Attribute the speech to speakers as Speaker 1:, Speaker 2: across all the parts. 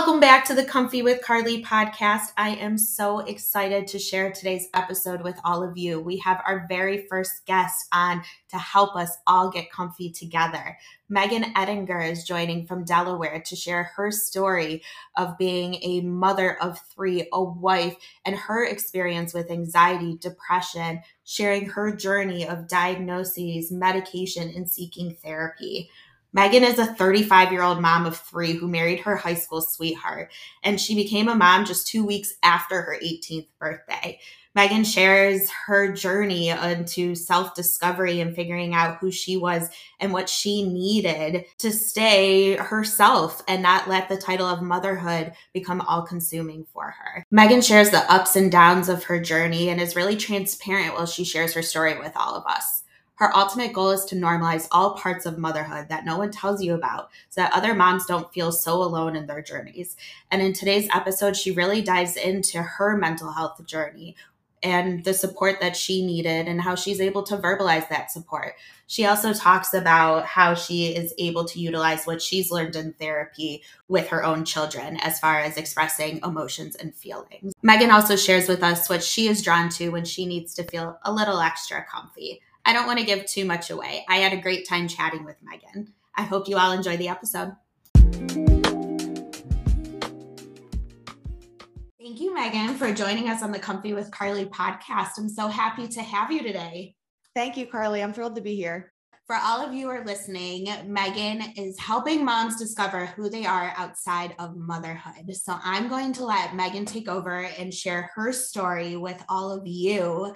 Speaker 1: Welcome back to the Comfy with Carly podcast. I am so excited to share today's episode with all of you. We have our very first guest on to help us all get comfy together. Megan Eddinger is joining from Delaware to share her story of being a mother of three, a wife, and her experience with anxiety, depression, sharing her journey of diagnoses, medication, and seeking therapy. Megan is a 35 year old mom of three who married her high school sweetheart, and she became a mom just two weeks after her 18th birthday. Megan shares her journey into self discovery and figuring out who she was and what she needed to stay herself and not let the title of motherhood become all consuming for her. Megan shares the ups and downs of her journey and is really transparent while she shares her story with all of us. Her ultimate goal is to normalize all parts of motherhood that no one tells you about so that other moms don't feel so alone in their journeys. And in today's episode, she really dives into her mental health journey and the support that she needed and how she's able to verbalize that support. She also talks about how she is able to utilize what she's learned in therapy with her own children as far as expressing emotions and feelings. Megan also shares with us what she is drawn to when she needs to feel a little extra comfy. I don't want to give too much away. I had a great time chatting with Megan. I hope you all enjoy the episode. Thank you, Megan, for joining us on the Comfy with Carly podcast. I'm so happy to have you today.
Speaker 2: Thank you, Carly. I'm thrilled to be here.
Speaker 1: For all of you who are listening, Megan is helping moms discover who they are outside of motherhood. So I'm going to let Megan take over and share her story with all of you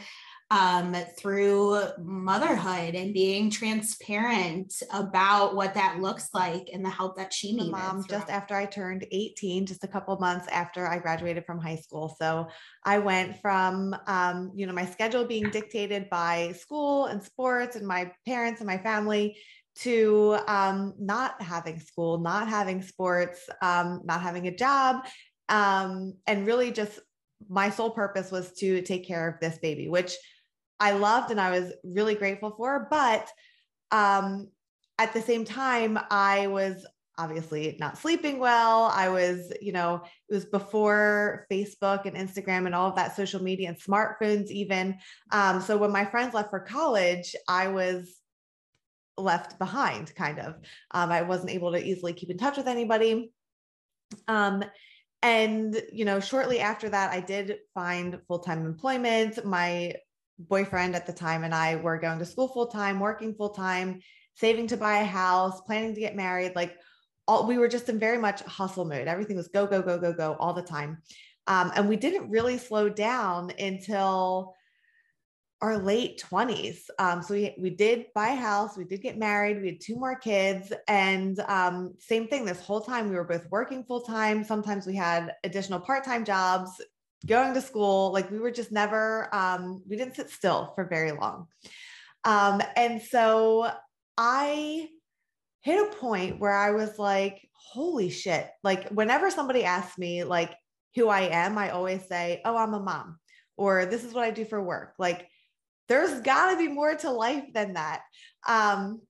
Speaker 1: um, through motherhood and being transparent about what that looks like and the help that she needs.
Speaker 2: Mom, just after I turned 18, just a couple months after I graduated from high school. So I went from, um, you know, my schedule being dictated by school and sports and my parents and my family to um, not having school, not having sports, um, not having a job, um, and really just my sole purpose was to take care of this baby, which I loved and I was really grateful for. But um, at the same time, I was obviously not sleeping well. I was, you know, it was before Facebook and Instagram and all of that social media and smartphones, even. Um, so when my friends left for college, I was left behind, kind of. Um, I wasn't able to easily keep in touch with anybody. Um, and you know shortly after that i did find full-time employment my boyfriend at the time and I were going to school full time, working full time, saving to buy a house, planning to get married. Like all, we were just in very much hustle mode. Everything was go, go, go, go, go all the time. Um, and we didn't really slow down until our late 20s. Um, so we, we did buy a house, we did get married, we had two more kids. And um, same thing, this whole time we were both working full time. Sometimes we had additional part time jobs going to school. Like we were just never, um, we didn't sit still for very long. Um, and so I hit a point where I was like, holy shit. Like whenever somebody asks me like who I am, I always say, oh, I'm a mom, or this is what I do for work. Like there's got to be more to life than that. Um,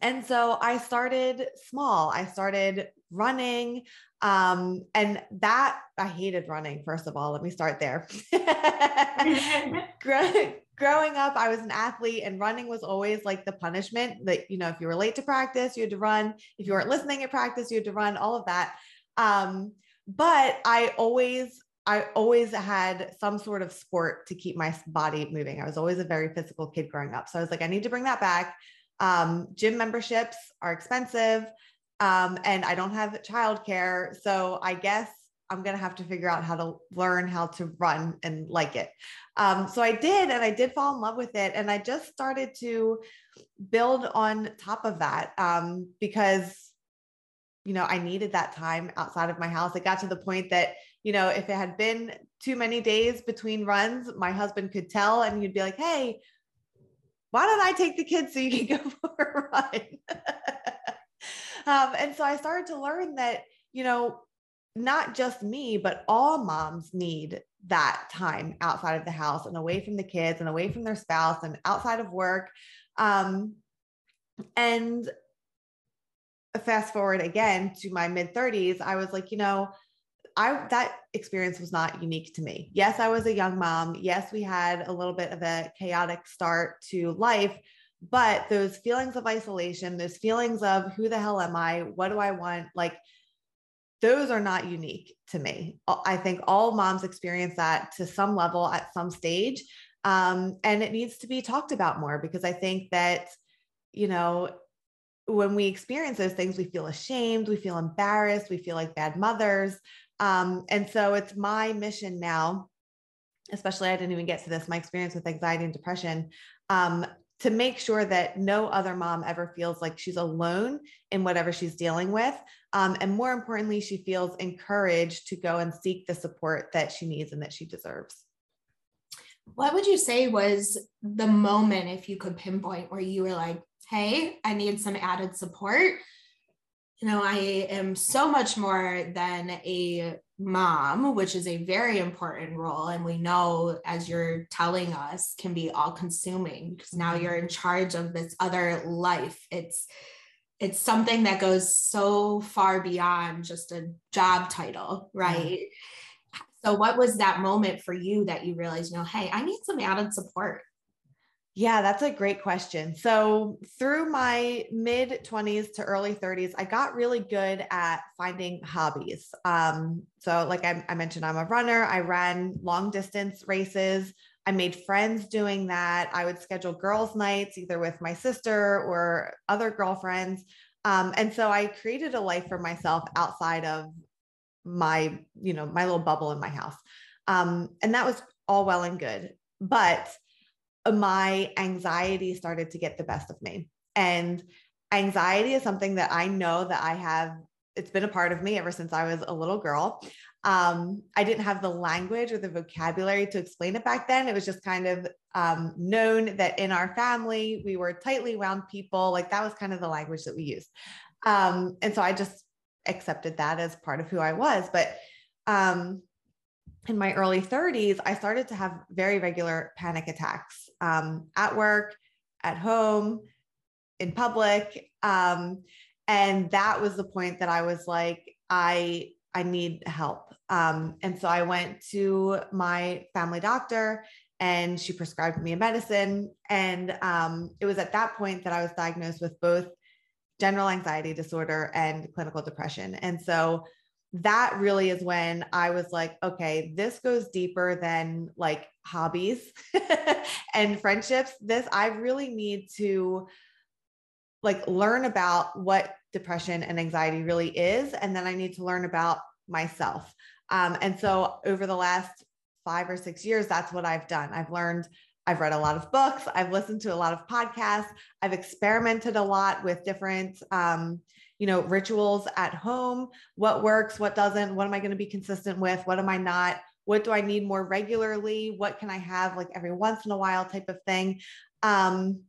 Speaker 2: and so I started small. I started running. Um, and that I hated running, first of all. Let me start there. growing up, I was an athlete, and running was always like the punishment that, you know, if you were late to practice, you had to run. If you weren't listening at practice, you had to run, all of that. Um, but I always I always had some sort of sport to keep my body moving. I was always a very physical kid growing up. So I was like, I need to bring that back. Um, gym memberships are expensive um, and I don't have childcare. So I guess I'm going to have to figure out how to learn how to run and like it. Um, so I did, and I did fall in love with it. And I just started to build on top of that um, because, you know, I needed that time outside of my house. It got to the point that, you know, if it had been too many days between runs, my husband could tell and he'd be like, hey, why don't I take the kids so you can go for a run? um, and so I started to learn that, you know, not just me, but all moms need that time outside of the house and away from the kids and away from their spouse and outside of work. Um, and fast forward again to my mid 30s, I was like, you know, I that experience was not unique to me. Yes, I was a young mom. Yes, we had a little bit of a chaotic start to life, but those feelings of isolation, those feelings of who the hell am I? What do I want? Like those are not unique to me. I think all moms experience that to some level at some stage. Um, and it needs to be talked about more because I think that, you know, when we experience those things, we feel ashamed, we feel embarrassed, we feel like bad mothers. Um, and so it's my mission now, especially I didn't even get to this, my experience with anxiety and depression, um, to make sure that no other mom ever feels like she's alone in whatever she's dealing with. Um, and more importantly, she feels encouraged to go and seek the support that she needs and that she deserves.
Speaker 1: What would you say was the moment, if you could pinpoint, where you were like, hey, I need some added support? you know, I am so much more than a mom, which is a very important role. And we know, as you're telling us, can be all consuming because now mm-hmm. you're in charge of this other life. It's it's something that goes so far beyond just a job title, right? Yeah. So what was that moment for you that you realized, you know, hey, I need some added support?
Speaker 2: Yeah, that's a great question. So, through my mid 20s to early 30s, I got really good at finding hobbies. Um, so, like I, I mentioned, I'm a runner, I ran long distance races. I made friends doing that. I would schedule girls' nights either with my sister or other girlfriends. Um, and so I created a life for myself outside of my, you know, my little bubble in my house. Um, and that was all well and good. But my anxiety started to get the best of me. And anxiety is something that I know that I have, it's been a part of me ever since I was a little girl. Um, I didn't have the language or the vocabulary to explain it back then. It was just kind of um, known that in our family, we were tightly wound people. Like that was kind of the language that we used. Um, and so I just accepted that as part of who I was. But um, in my early 30s, I started to have very regular panic attacks um, at work, at home, in public. Um, and that was the point that I was like, I I need help. Um, and so I went to my family doctor and she prescribed me a medicine. And um, it was at that point that I was diagnosed with both general anxiety disorder and clinical depression. And so that really is when I was like, okay, this goes deeper than like hobbies and friendships. This, I really need to like learn about what depression and anxiety really is. And then I need to learn about myself. Um, and so over the last five or six years, that's what I've done. I've learned I've read a lot of books. I've listened to a lot of podcasts. I've experimented a lot with different, um, you know, rituals at home. What works, what doesn't, what am I going to be consistent with? What am I not? What do I need more regularly? What can I have like every once in a while type of thing? Um,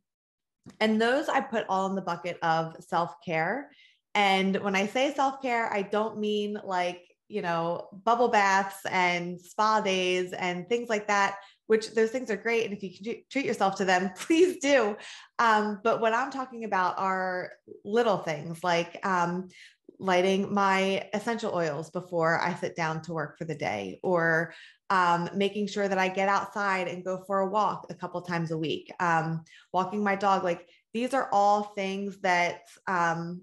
Speaker 2: and those I put all in the bucket of self care. And when I say self care, I don't mean like, you know, bubble baths and spa days and things like that which those things are great. And if you can treat yourself to them, please do. Um, but what I'm talking about are little things like um, lighting my essential oils before I sit down to work for the day, or um, making sure that I get outside and go for a walk a couple times a week, um, walking my dog. Like these are all things that um,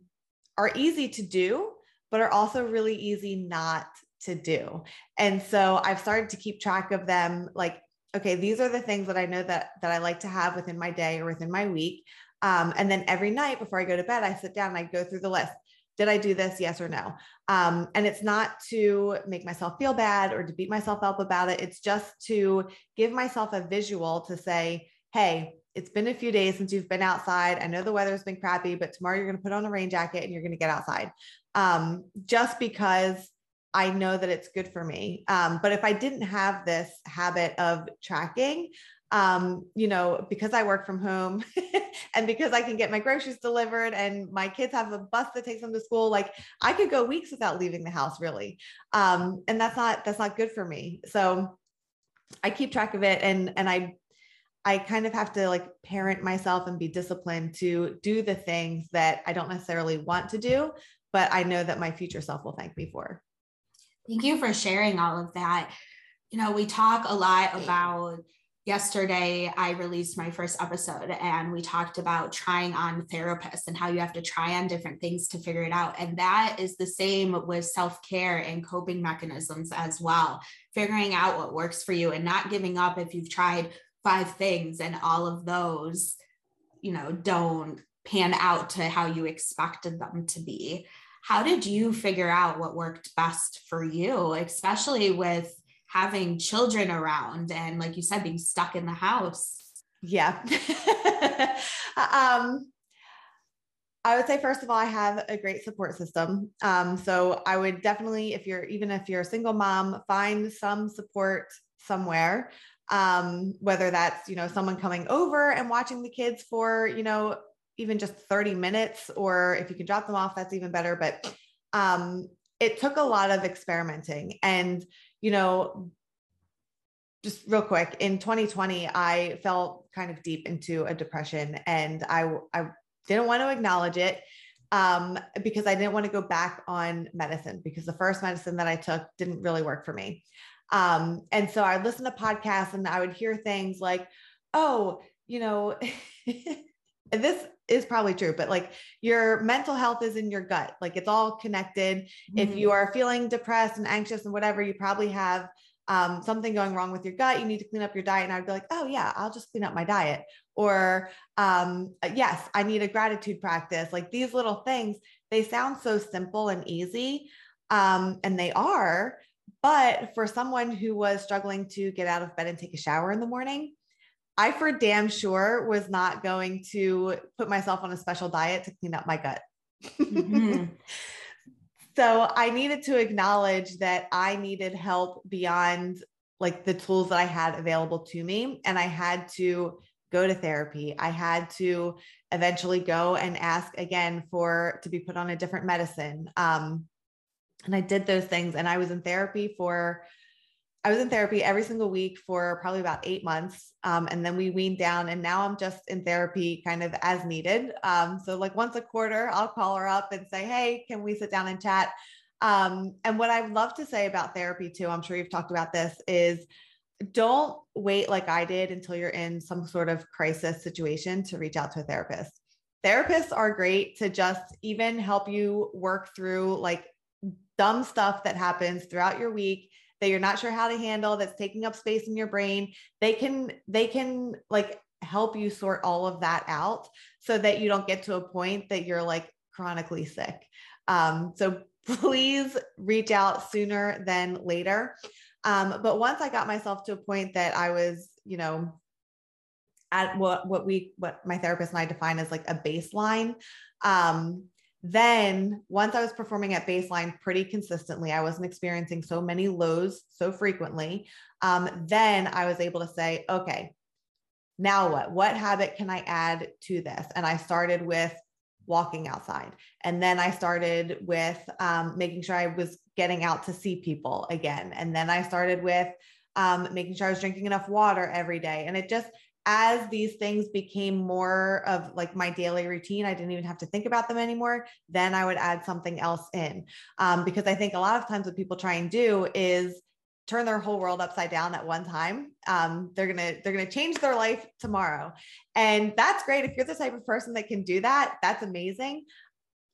Speaker 2: are easy to do, but are also really easy not to do. And so I've started to keep track of them like okay, these are the things that I know that that I like to have within my day or within my week. Um, and then every night before I go to bed, I sit down and I go through the list. Did I do this? Yes or no? Um, and it's not to make myself feel bad or to beat myself up about it. It's just to give myself a visual to say, hey, it's been a few days since you've been outside. I know the weather's been crappy, but tomorrow you're going to put on a rain jacket and you're going to get outside. Um, just because I know that it's good for me. Um, but if I didn't have this habit of tracking, um, you know, because I work from home and because I can get my groceries delivered and my kids have a bus that takes them to school, like I could go weeks without leaving the house really. Um, and that's not, that's not good for me. So I keep track of it and, and I, I kind of have to like parent myself and be disciplined to do the things that I don't necessarily want to do, but I know that my future self will thank me for.
Speaker 1: Thank you for sharing all of that. You know, we talk a lot about yesterday I released my first episode and we talked about trying on therapists and how you have to try on different things to figure it out. And that is the same with self care and coping mechanisms as well. Figuring out what works for you and not giving up if you've tried five things and all of those, you know, don't pan out to how you expected them to be. How did you figure out what worked best for you, especially with having children around and, like you said, being stuck in the house?
Speaker 2: Yeah. um, I would say, first of all, I have a great support system. Um, so I would definitely, if you're, even if you're a single mom, find some support somewhere um, whether that's you know someone coming over and watching the kids for you know even just 30 minutes or if you can drop them off that's even better. But um, it took a lot of experimenting. And you know just real quick in 2020 i felt kind of deep into a depression and i i didn't want to acknowledge it um, because i didn't want to go back on medicine because the first medicine that i took didn't really work for me. Um, and so I listened to podcasts and I would hear things like, oh, you know, this is probably true, but like your mental health is in your gut. Like it's all connected. Mm-hmm. If you are feeling depressed and anxious and whatever, you probably have um, something going wrong with your gut. You need to clean up your diet. And I'd be like, oh, yeah, I'll just clean up my diet. Or, um, yes, I need a gratitude practice. Like these little things, they sound so simple and easy. Um, and they are, but for someone who was struggling to get out of bed and take a shower in the morning, I for damn sure was not going to put myself on a special diet to clean up my gut. Mm-hmm. so I needed to acknowledge that I needed help beyond like the tools that I had available to me. And I had to go to therapy. I had to eventually go and ask again for to be put on a different medicine. Um, and I did those things and I was in therapy for I was in therapy every single week for probably about eight months. Um, and then we weaned down, and now I'm just in therapy kind of as needed. Um, so, like once a quarter, I'll call her up and say, Hey, can we sit down and chat? Um, and what I love to say about therapy, too, I'm sure you've talked about this, is don't wait like I did until you're in some sort of crisis situation to reach out to a therapist. Therapists are great to just even help you work through like dumb stuff that happens throughout your week that you're not sure how to handle that's taking up space in your brain they can they can like help you sort all of that out so that you don't get to a point that you're like chronically sick. Um, so please reach out sooner than later. Um, but once i got myself to a point that i was you know at what what we what my therapist and i define as like a baseline um, then once I was performing at baseline pretty consistently, I wasn't experiencing so many lows so frequently. Um, then I was able to say, okay, now what? What habit can I add to this? And I started with walking outside. And then I started with um, making sure I was getting out to see people again. And then I started with um, making sure I was drinking enough water every day. And it just, as these things became more of like my daily routine, I didn't even have to think about them anymore. Then I would add something else in. Um, because I think a lot of times what people try and do is turn their whole world upside down at one time. Um, they're gonna they're gonna change their life tomorrow, and that's great. If you're the type of person that can do that, that's amazing.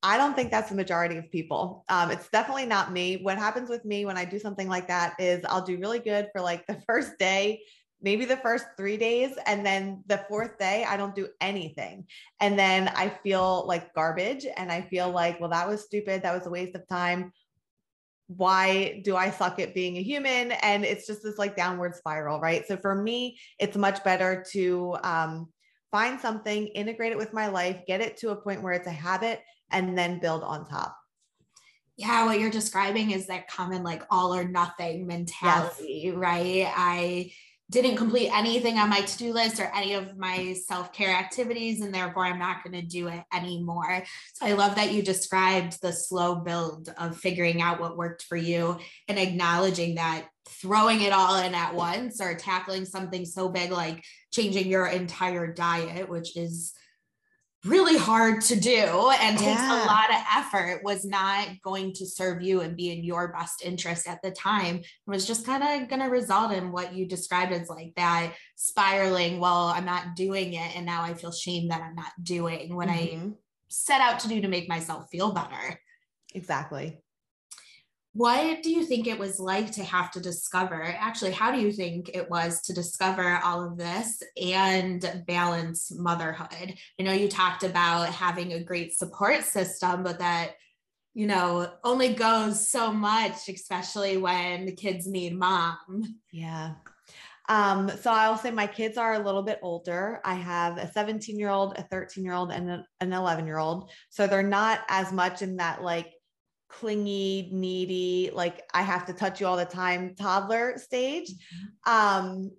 Speaker 2: I don't think that's the majority of people. Um, it's definitely not me. What happens with me when I do something like that is I'll do really good for like the first day, maybe the first three days and then the fourth day i don't do anything. And then i feel like garbage and i feel like well that was stupid. That was a waste of time. Why do i suck at being a human? And it's just this like downward spiral right? So for me it's much better to um, find something integrate it with my life get it to a point where it's a habit and then build on top.
Speaker 1: Yeah what you're describing is that common like all or nothing mentality yes. right? I didn't complete anything on my to-do list or any of my self-care activities and therefore i'm not going to do it anymore. So i love that you described the slow build of figuring out what worked for you and acknowledging that throwing it all in at once or tackling something so big like changing your entire diet, which is really hard to do and takes a lot of effort was not going to serve you and be in your best interest at the time. It was just kind of going to result in what you described as like that spiraling well i'm not doing it and now i feel shame that i'm not doing what mm-hmm. i set out to do to make myself feel better.
Speaker 2: Exactly
Speaker 1: what do you think it was like to have to discover actually how do you think it was to discover all of this and balance motherhood i know you talked about having a great support system but that you know only goes so much especially when the kids need mom
Speaker 2: yeah um, so I'll say my kids are a little bit older. I have a 17 year old, a 13 year old, and an 11 year old. So they're not as much in that like clingy, needy, like I have to touch you all the time toddler stage. Mm-hmm. Um,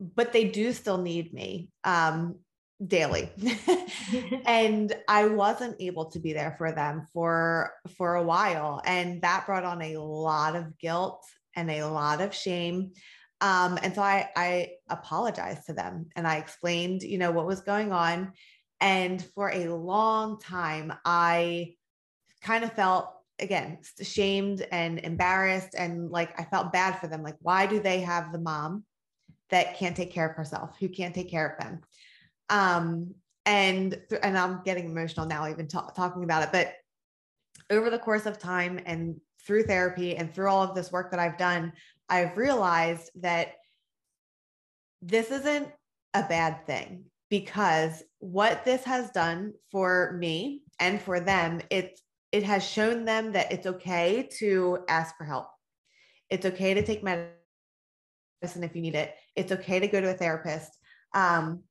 Speaker 2: but they do still need me um, daily. and I wasn't able to be there for them for for a while. And that brought on a lot of guilt and a lot of shame. Um, and so I, I apologized to them and I explained, you know, what was going on. And for a long time, I kind of felt again shamed and embarrassed and like i felt bad for them. Like why do they have the mom that can't take care of herself who can't take care of them? Um and and i'm getting emotional now even t- talking about it but over the course of time and through therapy and through all of this work that i've done i've realized that this isn't a bad thing because what this has done for me and for them it's it has shown them that it's okay to ask for help. It's okay to take medicine if you need it. It's okay to go to a therapist. Um,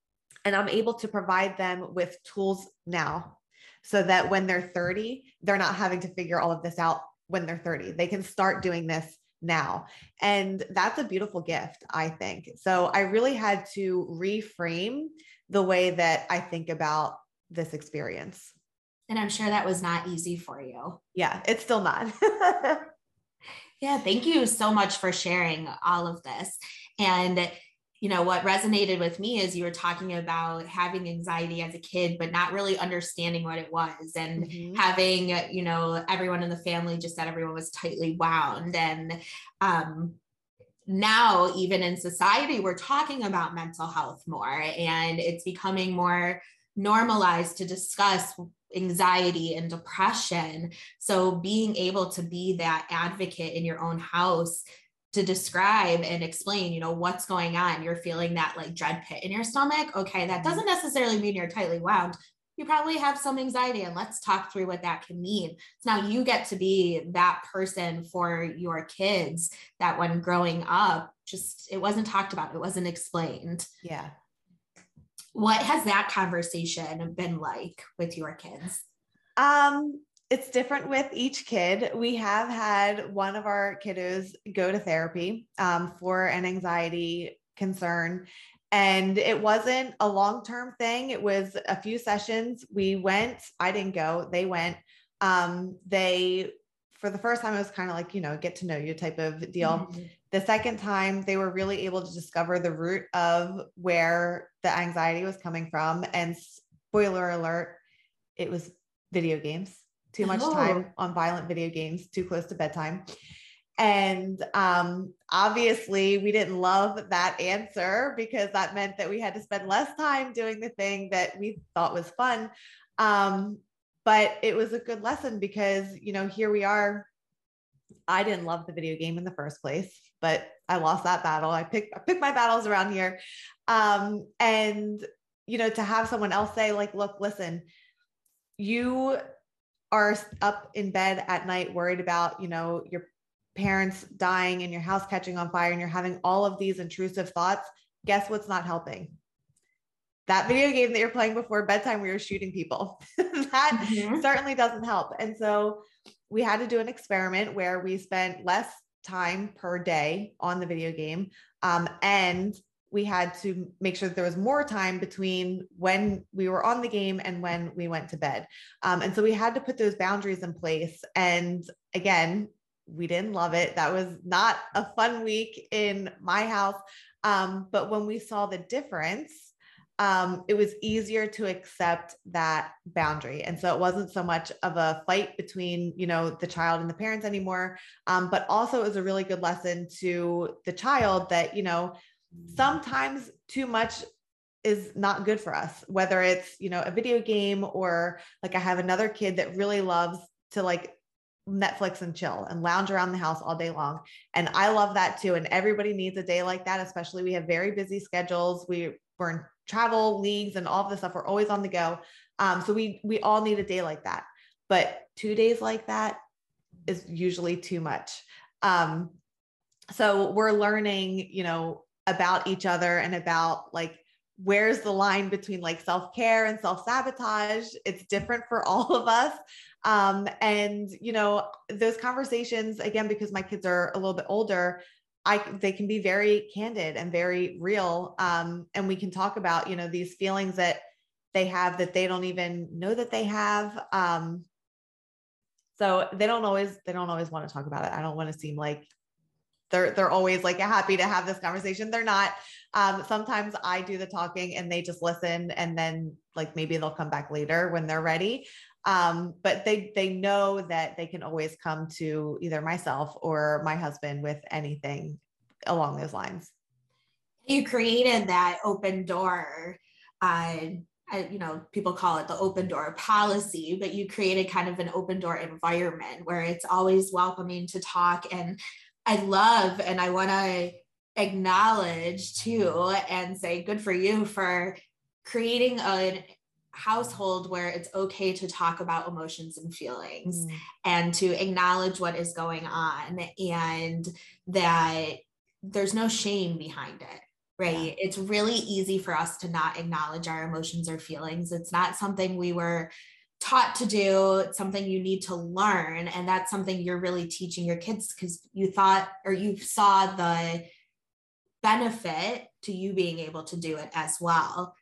Speaker 2: and I'm able to provide them with tools now so that when they're 30, they're not having to figure all of this out when they're 30. They can start doing this now. And that's a beautiful gift, I think. So I really had to reframe the way that I think about this experience.
Speaker 1: And I'm sure that was not easy for you.
Speaker 2: Yeah, it's still not.
Speaker 1: yeah, thank you so much for sharing all of this. And you know what resonated with me is you were talking about having anxiety as a kid but not really understanding what it was and mm-hmm. having you know everyone in the family just said everyone was tightly wound and um now even in society we're talking about mental health more and it's becoming more normalized to discuss anxiety and depression. So being able to be that advocate in your own house to describe and explain, you know, what's going on. You're feeling that like dread pit in your stomach. Okay, that doesn't necessarily mean you're tightly wound. You probably have some anxiety, and let's talk through what that can mean. So now you get to be that person for your kids that when growing up, just it wasn't talked about, it wasn't explained.
Speaker 2: Yeah
Speaker 1: what has that conversation been like with your kids?
Speaker 2: Um, it's different with each kid. We have had one of our kiddos go to therapy um, for an anxiety concern. And it wasn't a long term thing. It was a few sessions. We went, I didn't go, they went. Um, they, for the first time, it was kind of like, you know, get to know you type of deal. Mm-hmm. The second time, they were really able to discover the root of where the anxiety was coming from. And spoiler alert, it was video games, too much oh. time on violent video games, too close to bedtime. And um, obviously, we didn't love that answer because that meant that we had to spend less time doing the thing that we thought was fun. Um, but it was a good lesson because, you know, here we are I didn't love the video game in the first place, but I lost that battle. I pick I pick my battles around here. Um, and you know, to have someone else say, like, look, listen, you are up in bed at night worried about, you know, your parents dying and your house catching on fire and you're having all of these intrusive thoughts. Guess what's not helping? That video game that you're playing before bedtime where you're shooting people. that mm-hmm. certainly doesn't help. And so we had to do an experiment where we spent less time per day on the video game. Um, and we had to make sure that there was more time between when we were on the game and when we went to bed. Um, and so we had to put those boundaries in place. And again, we didn't love it. That was not a fun week in my house. Um, but when we saw the difference, um, it was easier to accept that boundary. And so it wasn't so much of a fight between, you know, the child and the parents anymore. Um, but also it was a really good lesson to the child that, you know, sometimes too much is not good for us, whether it's, you know, a video game or like I have another kid that really loves to like Netflix and chill and lounge around the house all day long. And I love that too. And everybody needs a day like that, especially we have very busy schedules. We we're travel leagues and all of this stuff. We're always on the go. Um, so we we all need a day like that. But two days like that is usually too much. Um, so we're learning, you know, about each other and about like where's the line between like self-care and self-sabotage it's different for all of us um, and you know those conversations again because my kids are a little bit older i they can be very candid and very real um, and we can talk about you know these feelings that they have that they don't even know that they have um, so they don't always they don't always want to talk about it. I don't want to seem like they're they're always like happy to have this conversation. They're not. Um, sometimes i do the talking and they just listen and then like maybe they'll come back later when they're ready um, but they they know that they can always come to either myself or my husband with anything along those lines
Speaker 1: you created that open door uh, you know, people call it the open door policy, but you created kind of an open door environment where it's always welcoming to talk. And I love and I want to acknowledge too and say good for you for creating a household where it's okay to talk about emotions and feelings mm. and to acknowledge what is going on and that there's no shame behind it right yeah. it's really easy for us to not acknowledge our emotions or feelings it's not something we were taught to do it's something you need to learn and that's something you're really teaching your kids because you thought or you saw the benefit to you being able to do it as well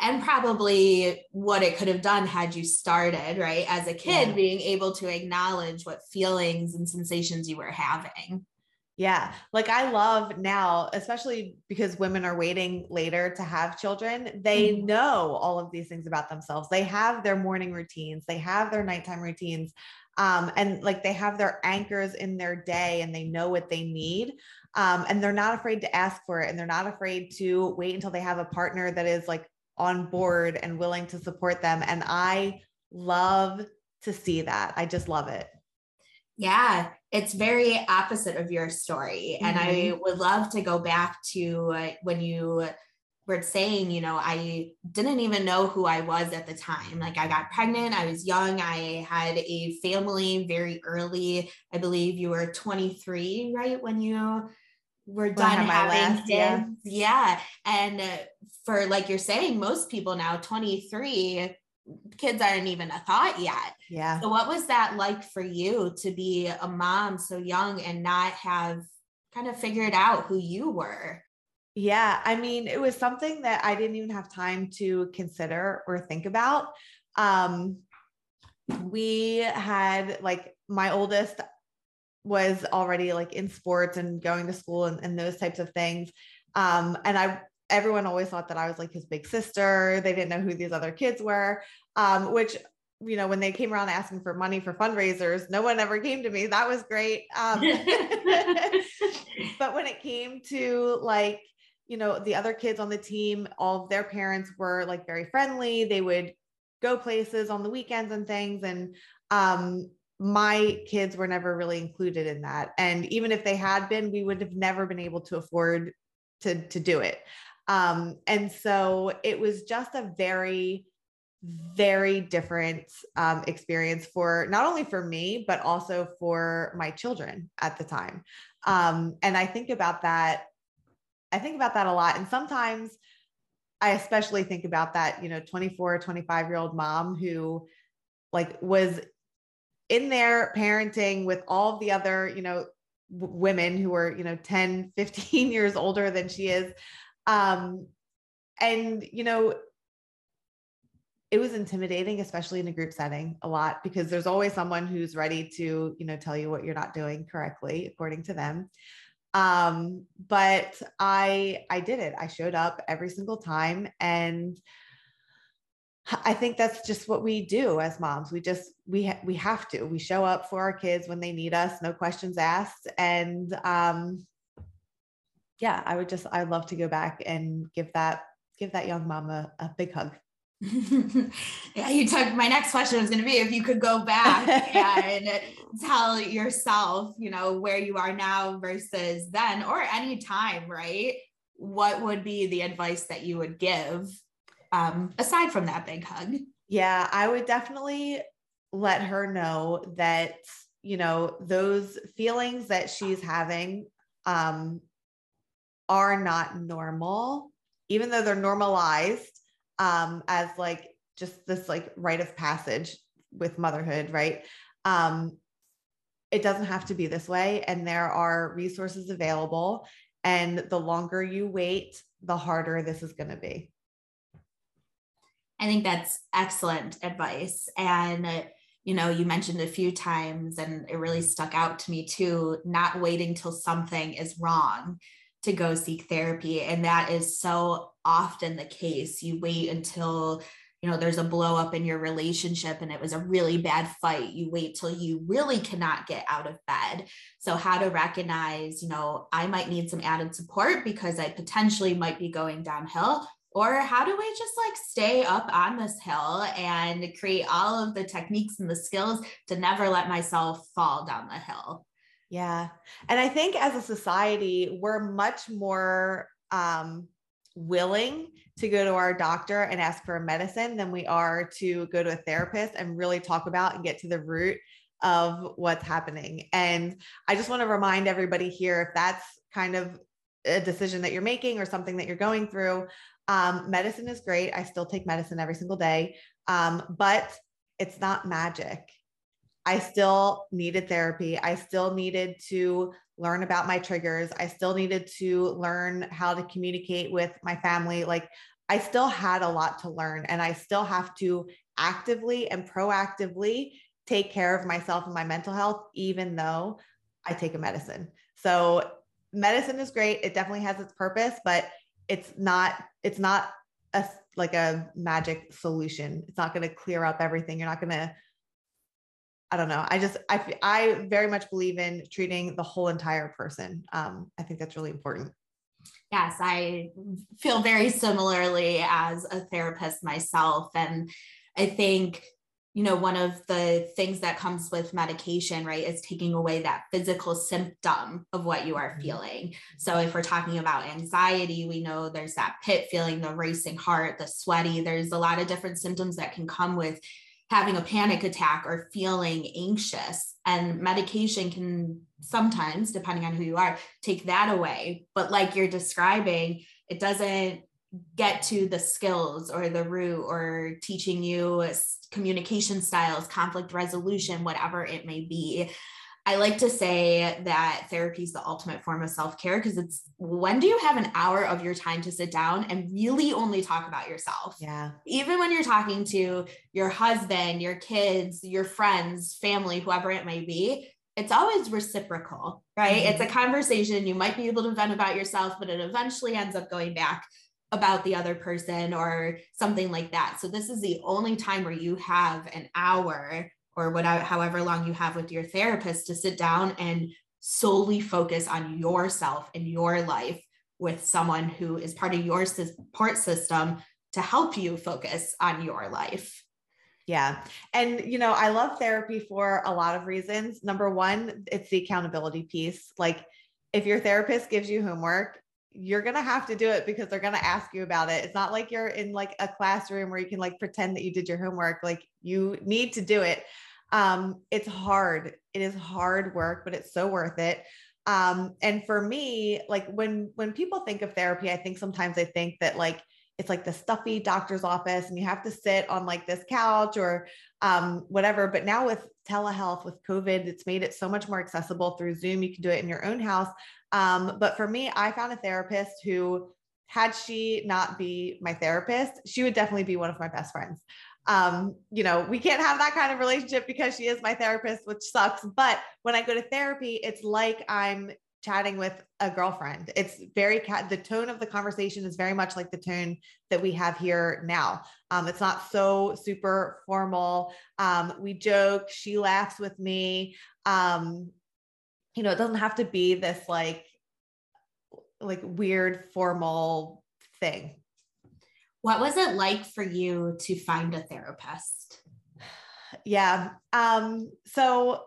Speaker 1: and probably what it could have done had you started right as a kid yeah. being able to acknowledge what feelings and sensations you were having
Speaker 2: yeah. Like I love now, especially because women are waiting later to have children, they mm-hmm. know all of these things about themselves. They have their morning routines, they have their nighttime routines. Um, and like they have their anchors in their day and they know what they need. Um, and they're not afraid to ask for it and they're not afraid to wait until they have a partner that is like on board and willing to support them. And I love to see that. I just love it.
Speaker 1: Yeah, it's very opposite of your story. Mm-hmm. And I mm-hmm. would love to go back to uh, when you were saying, you know, I didn't even know who I was at the time. Like I got pregnant, I was young, I had a family very early. I believe you were 23, right? When you were done having last, kids. Yeah. yeah. And for like you're saying, most people now 23 kids aren't even a thought yet.
Speaker 2: Yeah.
Speaker 1: So what was that like for you to be a mom so young and not have kind of figured out who you were?
Speaker 2: Yeah, I mean, it was something that I didn't even have time to consider or think about. Um we had like my oldest was already like in sports and going to school and, and those types of things. Um, and I everyone always thought that I was like his big sister. They didn't know who these other kids were, um, which, you know, when they came around asking for money for fundraisers, no one ever came to me. That was great. Um, but when it came to like, you know, the other kids on the team, all of their parents were like very friendly. They would go places on the weekends and things. And um, my kids were never really included in that. And even if they had been, we would have never been able to afford to, to do it. Um, and so it was just a very, very different um, experience for not only for me, but also for my children at the time. Um, and I think about that. I think about that a lot. And sometimes I especially think about that, you know, 24, 25 year old mom who like was in there parenting with all the other, you know, w- women who were, you know, 10, 15 years older than she is. Um, and, you know, it was intimidating, especially in a group setting a lot because there's always someone who's ready to, you know, tell you what you're not doing correctly according to them. Um, but I I did it. I showed up every single time and I think that's just what we do as moms. We just we ha- we have to. We show up for our kids when they need us, no questions asked. And um yeah, I would just I'd love to go back and give that give that young mom a, a big hug.
Speaker 1: yeah, you took my next question was going to be if you could go back and tell yourself, you know, where you are now versus then or any time, right? What would be the advice that you would give um, aside from that big hug?
Speaker 2: Yeah, I would definitely let her know that, you know, those feelings that she's having um, are not normal, even though they're normalized um, as like just this like rite of passage with motherhood, right? Um, it doesn't have to be this way. And there are resources available. And the longer you wait, the harder this is going to be.
Speaker 1: I think that's excellent advice. And, uh, you know, you mentioned a few times, and it really stuck out to me too not waiting till something is wrong to go seek therapy. And that is so often the case. You wait until you know there's a blow up in your relationship and it was a really bad fight you wait till you really cannot get out of bed so how to recognize you know i might need some added support because i potentially might be going downhill or how do I just like stay up on this hill and create all of the techniques and the skills to never let myself fall down the hill
Speaker 2: yeah and i think as a society we're much more um willing to go to our doctor and ask for a medicine than we are to go to a therapist and really talk about and get to the root of what's happening. And I just want to remind everybody here if that's kind of a decision that you're making or something that you're going through, um, medicine is great. I still take medicine every single day, um, but it's not magic. I still needed therapy. I still needed to learn about my triggers. I still needed to learn how to communicate with my family. Like I still had a lot to learn and I still have to actively and proactively take care of myself and my mental health, even though I take a medicine. So medicine is great. It definitely has its purpose, but it's not, it's not a like a magic solution. It's not going to clear up everything. You're not going to I don't know. I just I I very much believe in treating the whole entire person. Um, I think that's really important.
Speaker 1: Yes, I feel very similarly as a therapist myself, and I think you know one of the things that comes with medication right is taking away that physical symptom of what you are mm-hmm. feeling so if we're talking about anxiety we know there's that pit feeling the racing heart the sweaty there's a lot of different symptoms that can come with having a panic attack or feeling anxious. And medication can sometimes, depending on who you are, take that away. But like you're describing, it doesn't get to the skills or the root or teaching you communication styles, conflict resolution, whatever it may be. I like to say that therapy is the ultimate form of self care because it's when do you have an hour of your time to sit down and really only talk about yourself?
Speaker 2: Yeah.
Speaker 1: Even when you're talking to your husband, your kids, your friends, family, whoever it may be, it's always reciprocal, right? Mm-hmm. It's a conversation. You might be able to vent about yourself, but it eventually ends up going back about the other person or something like that. So, this is the only time where you have an hour or whatever however long you have with your therapist to sit down and solely focus on yourself and your life with someone who is part of your support system to help you focus on your life.
Speaker 2: Yeah. And, you know, I love therapy for a lot of reasons. Number one, it's the accountability piece. Like, if your therapist gives you homework, you're going to have to do it because they're going to ask you about it. It's not like you're in like a classroom where you can like pretend that you did your homework. Like, you need to do it um, it's hard. It is hard work, but it's so worth it. Um, and for me, like when when people think of therapy, I think sometimes they think that like it's like the stuffy doctor's office and you have to sit on like this couch or um, whatever. But now with telehealth, with COVID, it's made it so much more accessible through Zoom. You can do it in your own house. Um, but for me, I found a therapist who had she not be my therapist, she would definitely be one of my best friends. um, you know, we can't have that kind of relationship because she is my therapist, which sucks. But when I go to therapy, it's like I'm chatting with a girlfriend. It's very the tone of the conversation is very much like the tone that we have here now. Um, it's not so super formal. Um, we joke, she laughs with me. Um, you know, it doesn't have to be this like like weird formal thing.
Speaker 1: What was it like for you to find a therapist?
Speaker 2: Yeah. Um, so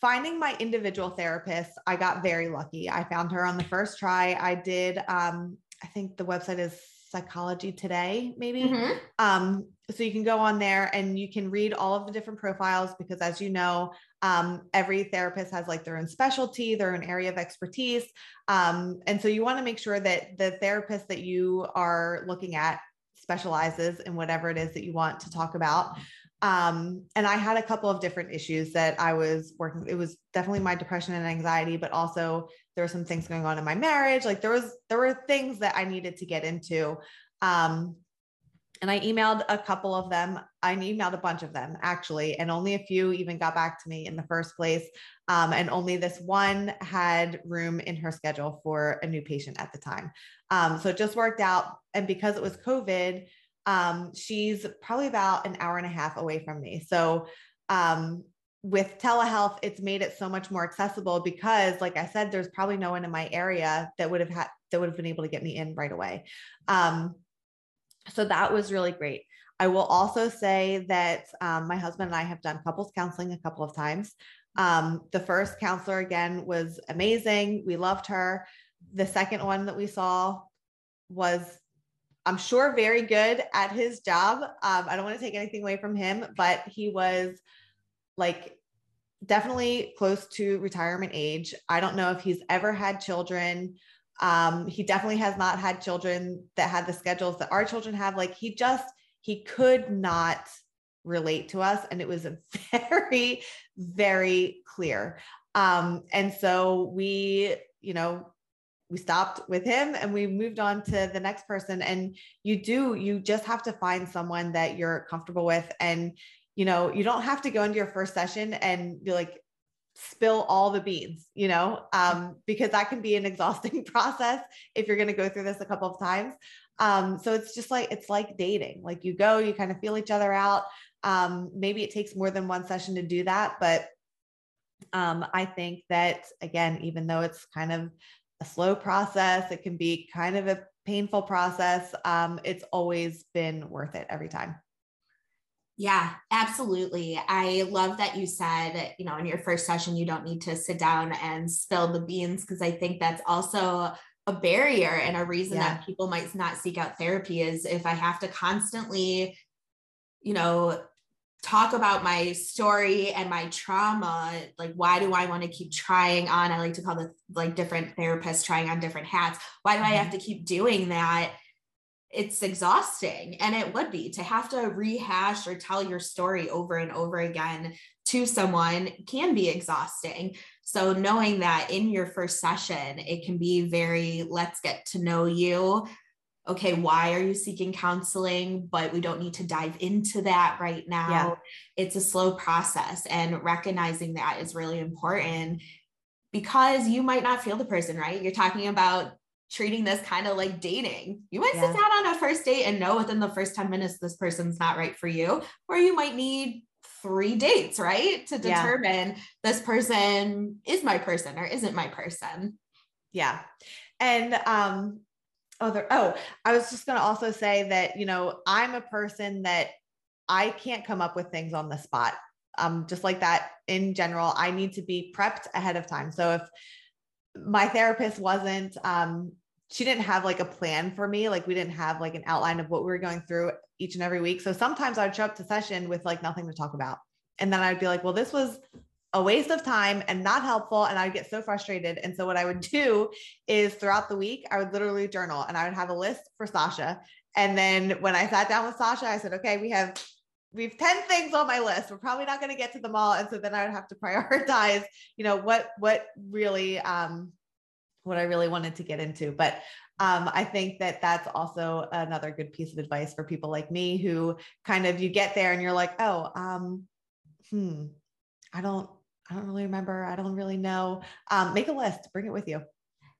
Speaker 2: finding my individual therapist, I got very lucky. I found her on the first try. I did, um, I think the website is Psychology Today, maybe. Mm-hmm. Um, so you can go on there and you can read all of the different profiles because, as you know, um, every therapist has like their own specialty, their own area of expertise. Um, and so you want to make sure that the therapist that you are looking at specializes in whatever it is that you want to talk about. Um, and I had a couple of different issues that I was working. It was definitely my depression and anxiety, but also there were some things going on in my marriage. Like there was, there were things that I needed to get into. Um, and I emailed a couple of them. I emailed a bunch of them actually, and only a few even got back to me in the first place. Um, and only this one had room in her schedule for a new patient at the time. Um, so it just worked out. And because it was COVID, um, she's probably about an hour and a half away from me. So um, with telehealth, it's made it so much more accessible because, like I said, there's probably no one in my area that would have had that would have been able to get me in right away. Um, so that was really great. I will also say that um, my husband and I have done couples counseling a couple of times. Um, the first counselor again was amazing. We loved her. The second one that we saw was I'm sure very good at his job. Um, I don't want to take anything away from him, but he was like definitely close to retirement age. I don't know if he's ever had children. Um, he definitely has not had children that had the schedules that our children have. Like he just, he could not relate to us. And it was very, very clear. Um, and so we, you know, we stopped with him and we moved on to the next person and you do you just have to find someone that you're comfortable with and you know you don't have to go into your first session and be like spill all the beans you know um, because that can be an exhausting process if you're going to go through this a couple of times um, so it's just like it's like dating like you go you kind of feel each other out um, maybe it takes more than one session to do that but um, I think that again, even though it's kind of a slow process. It can be kind of a painful process. Um, it's always been worth it every time.
Speaker 1: Yeah, absolutely. I love that you said, you know, in your first session, you don't need to sit down and spill the beans because I think that's also a barrier and a reason yeah. that people might not seek out therapy is if I have to constantly, you know, talk about my story and my trauma like why do i want to keep trying on i like to call the like different therapists trying on different hats why do i have mm-hmm. to keep doing that it's exhausting and it would be to have to rehash or tell your story over and over again to someone can be exhausting so knowing that in your first session it can be very let's get to know you okay, why are you seeking counseling? But we don't need to dive into that right now. Yeah. It's a slow process, and recognizing that is really important because you might not feel the person, right? You're talking about treating this kind of like dating. You might yeah. sit down on a first date and know within the first 10 minutes this person's not right for you, or you might need three dates, right? To determine yeah. this person is my person or isn't my person.
Speaker 2: Yeah. And um other oh i was just going to also say that you know i'm a person that i can't come up with things on the spot um just like that in general i need to be prepped ahead of time so if my therapist wasn't um she didn't have like a plan for me like we didn't have like an outline of what we were going through each and every week so sometimes i'd show up to session with like nothing to talk about and then i'd be like well this was a waste of time and not helpful. And I would get so frustrated. And so what I would do is throughout the week, I would literally journal and I would have a list for Sasha. And then when I sat down with Sasha, I said, okay, we have we've 10 things on my list. We're probably not going to get to them all. And so then I would have to prioritize, you know, what what really um what I really wanted to get into. But um, I think that that's also another good piece of advice for people like me who kind of you get there and you're like, oh, um, hmm, I don't, I don't really remember. I don't really know. Um, make a list, bring it with you.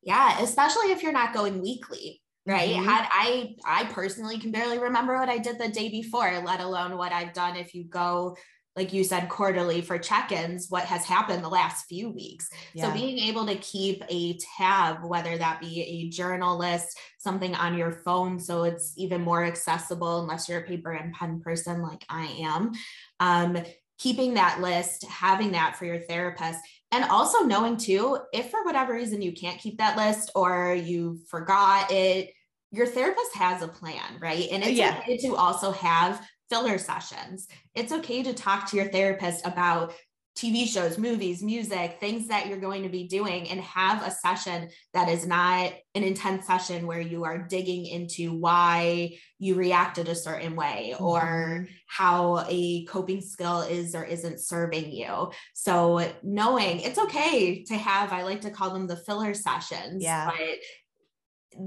Speaker 1: Yeah, especially if you're not going weekly, right? Mm-hmm. Had I, I personally can barely remember what I did the day before, let alone what I've done if you go like you said, quarterly for check ins, what has happened the last few weeks. Yeah. So being able to keep a tab, whether that be a journal list, something on your phone, so it's even more accessible, unless you're a paper and pen person like I am. Um, keeping that list, having that for your therapist, and also knowing too, if for whatever reason you can't keep that list or you forgot it, your therapist has a plan, right? And it's yeah. okay to also have filler sessions. It's okay to talk to your therapist about TV shows, movies, music, things that you're going to be doing, and have a session that is not an intense session where you are digging into why you reacted a certain way mm-hmm. or how a coping skill is or isn't serving you. So, knowing it's okay to have, I like to call them the filler sessions,
Speaker 2: yeah.
Speaker 1: but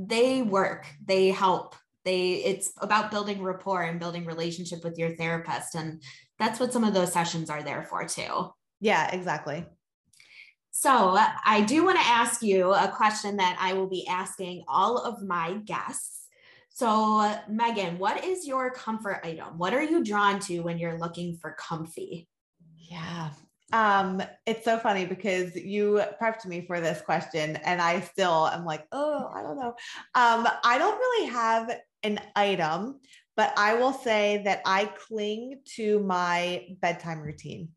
Speaker 1: they work, they help they it's about building rapport and building relationship with your therapist and that's what some of those sessions are there for too.
Speaker 2: Yeah exactly.
Speaker 1: So i do want to ask you a question that i will be asking all of my guests. So megan what is your comfort item? What are you drawn to when you're looking for comfy?
Speaker 2: Yeah um, it's so funny because you prepped me for this question and I still am like, oh, I don't know. Um, I don't really have an item, but I will say that I cling to my bedtime routine.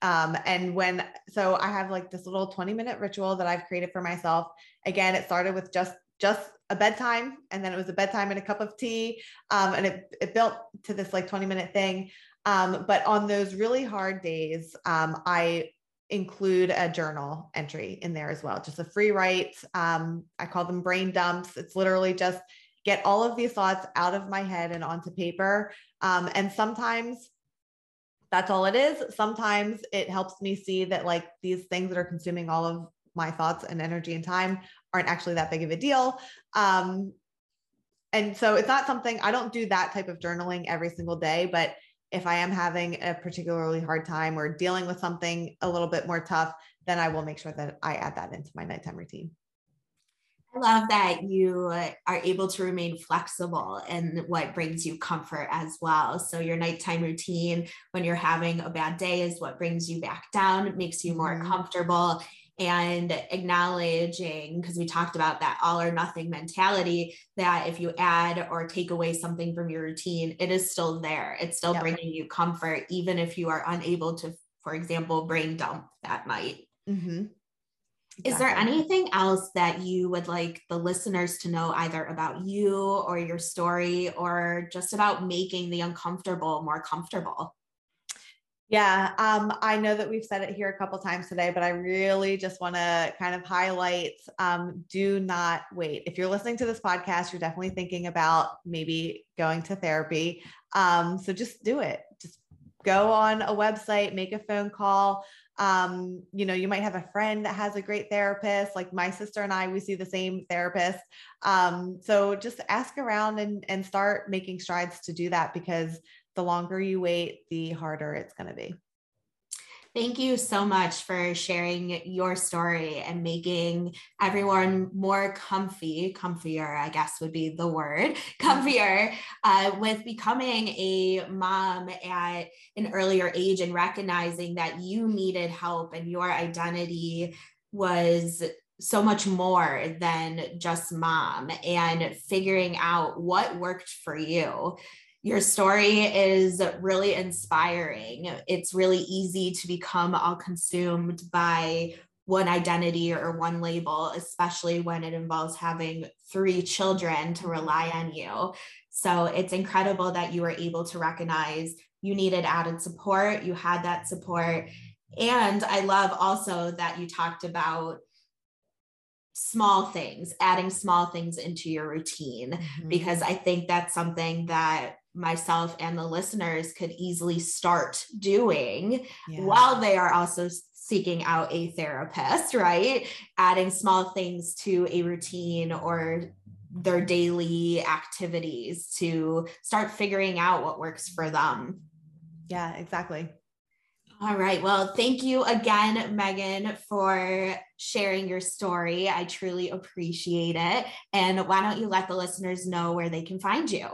Speaker 2: Um, and when, so I have like this little 20 minute ritual that I've created for myself. Again, it started with just, just a bedtime and then it was a bedtime and a cup of tea. Um, and it, it built to this like 20 minute thing. Um, but on those really hard days, um, I include a journal entry in there as well, just a free write. Um, I call them brain dumps. It's literally just get all of these thoughts out of my head and onto paper. Um, and sometimes that's all it is. Sometimes it helps me see that like these things that are consuming all of my thoughts and energy and time aren't actually that big of a deal. Um, and so it's not something I don't do that type of journaling every single day, but if I am having a particularly hard time or dealing with something a little bit more tough, then I will make sure that I add that into my nighttime routine.
Speaker 1: I love that you are able to remain flexible and what brings you comfort as well. So, your nighttime routine when you're having a bad day is what brings you back down, makes you more mm-hmm. comfortable. And acknowledging, because we talked about that all or nothing mentality, that if you add or take away something from your routine, it is still there. It's still yep. bringing you comfort, even if you are unable to, for example, brain dump that night. Mm-hmm. Exactly. Is there anything else that you would like the listeners to know either about you or your story or just about making the uncomfortable more comfortable?
Speaker 2: Yeah, um, I know that we've said it here a couple times today, but I really just want to kind of highlight um, do not wait. If you're listening to this podcast, you're definitely thinking about maybe going to therapy. Um, so just do it. Just go on a website, make a phone call um, you know, you might have a friend that has a great therapist. Like my sister and I, we see the same therapist. Um, so just ask around and and start making strides to do that because the longer you wait, the harder it's going to be.
Speaker 1: Thank you so much for sharing your story and making everyone more comfy, comfier, I guess would be the word, comfier uh, with becoming a mom at an earlier age and recognizing that you needed help and your identity was so much more than just mom and figuring out what worked for you your story is really inspiring. It's really easy to become all consumed by one identity or one label, especially when it involves having three children to rely on you. So it's incredible that you were able to recognize you needed added support, you had that support. And I love also that you talked about small things, adding small things into your routine, mm-hmm. because I think that's something that myself and the listeners could easily start doing yeah. while they are also seeking out a therapist, right? Adding small things to a routine or their daily activities to start figuring out what works for them.
Speaker 2: Yeah, exactly.
Speaker 1: All right. Well, thank you again, Megan, for sharing your story. I truly appreciate it. And why don't you let the listeners know where they can find you?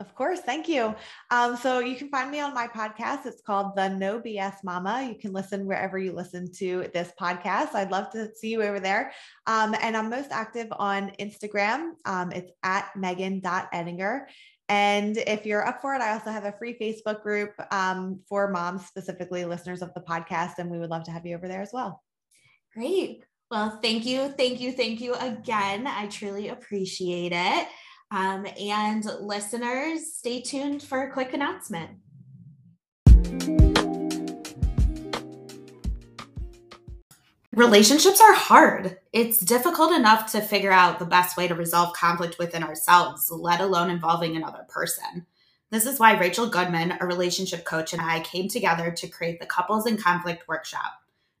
Speaker 2: Of course. Thank you. Um, so you can find me on my podcast. It's called The No BS Mama. You can listen wherever you listen to this podcast. I'd love to see you over there. Um, and I'm most active on Instagram. Um, it's at megan.eddinger. And if you're up for it, I also have a free Facebook group um, for moms, specifically listeners of the podcast. And we would love to have you over there as well.
Speaker 1: Great. Well, thank you. Thank you. Thank you again. I truly appreciate it. Um, and listeners, stay tuned for a quick announcement. Relationships are hard. It's difficult enough to figure out the best way to resolve conflict within ourselves, let alone involving another person. This is why Rachel Goodman, a relationship coach, and I came together to create the Couples and Conflict workshop.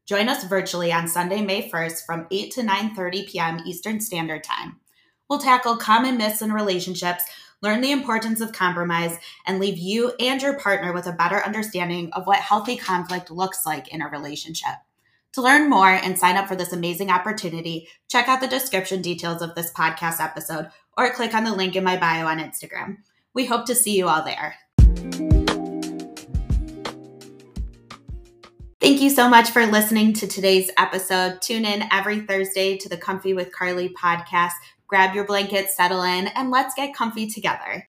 Speaker 1: Join us virtually on Sunday, May 1st from 8 to 9:30 p.m. Eastern Standard Time. We'll tackle common myths in relationships, learn the importance of compromise, and leave you and your partner with a better understanding of what healthy conflict looks like in a relationship. To learn more and sign up for this amazing opportunity, check out the description details of this podcast episode or click on the link in my bio on Instagram. We hope to see you all there. Thank you so much for listening to today's episode. Tune in every Thursday to the Comfy with Carly podcast. Grab your blanket, settle in, and let's get comfy together.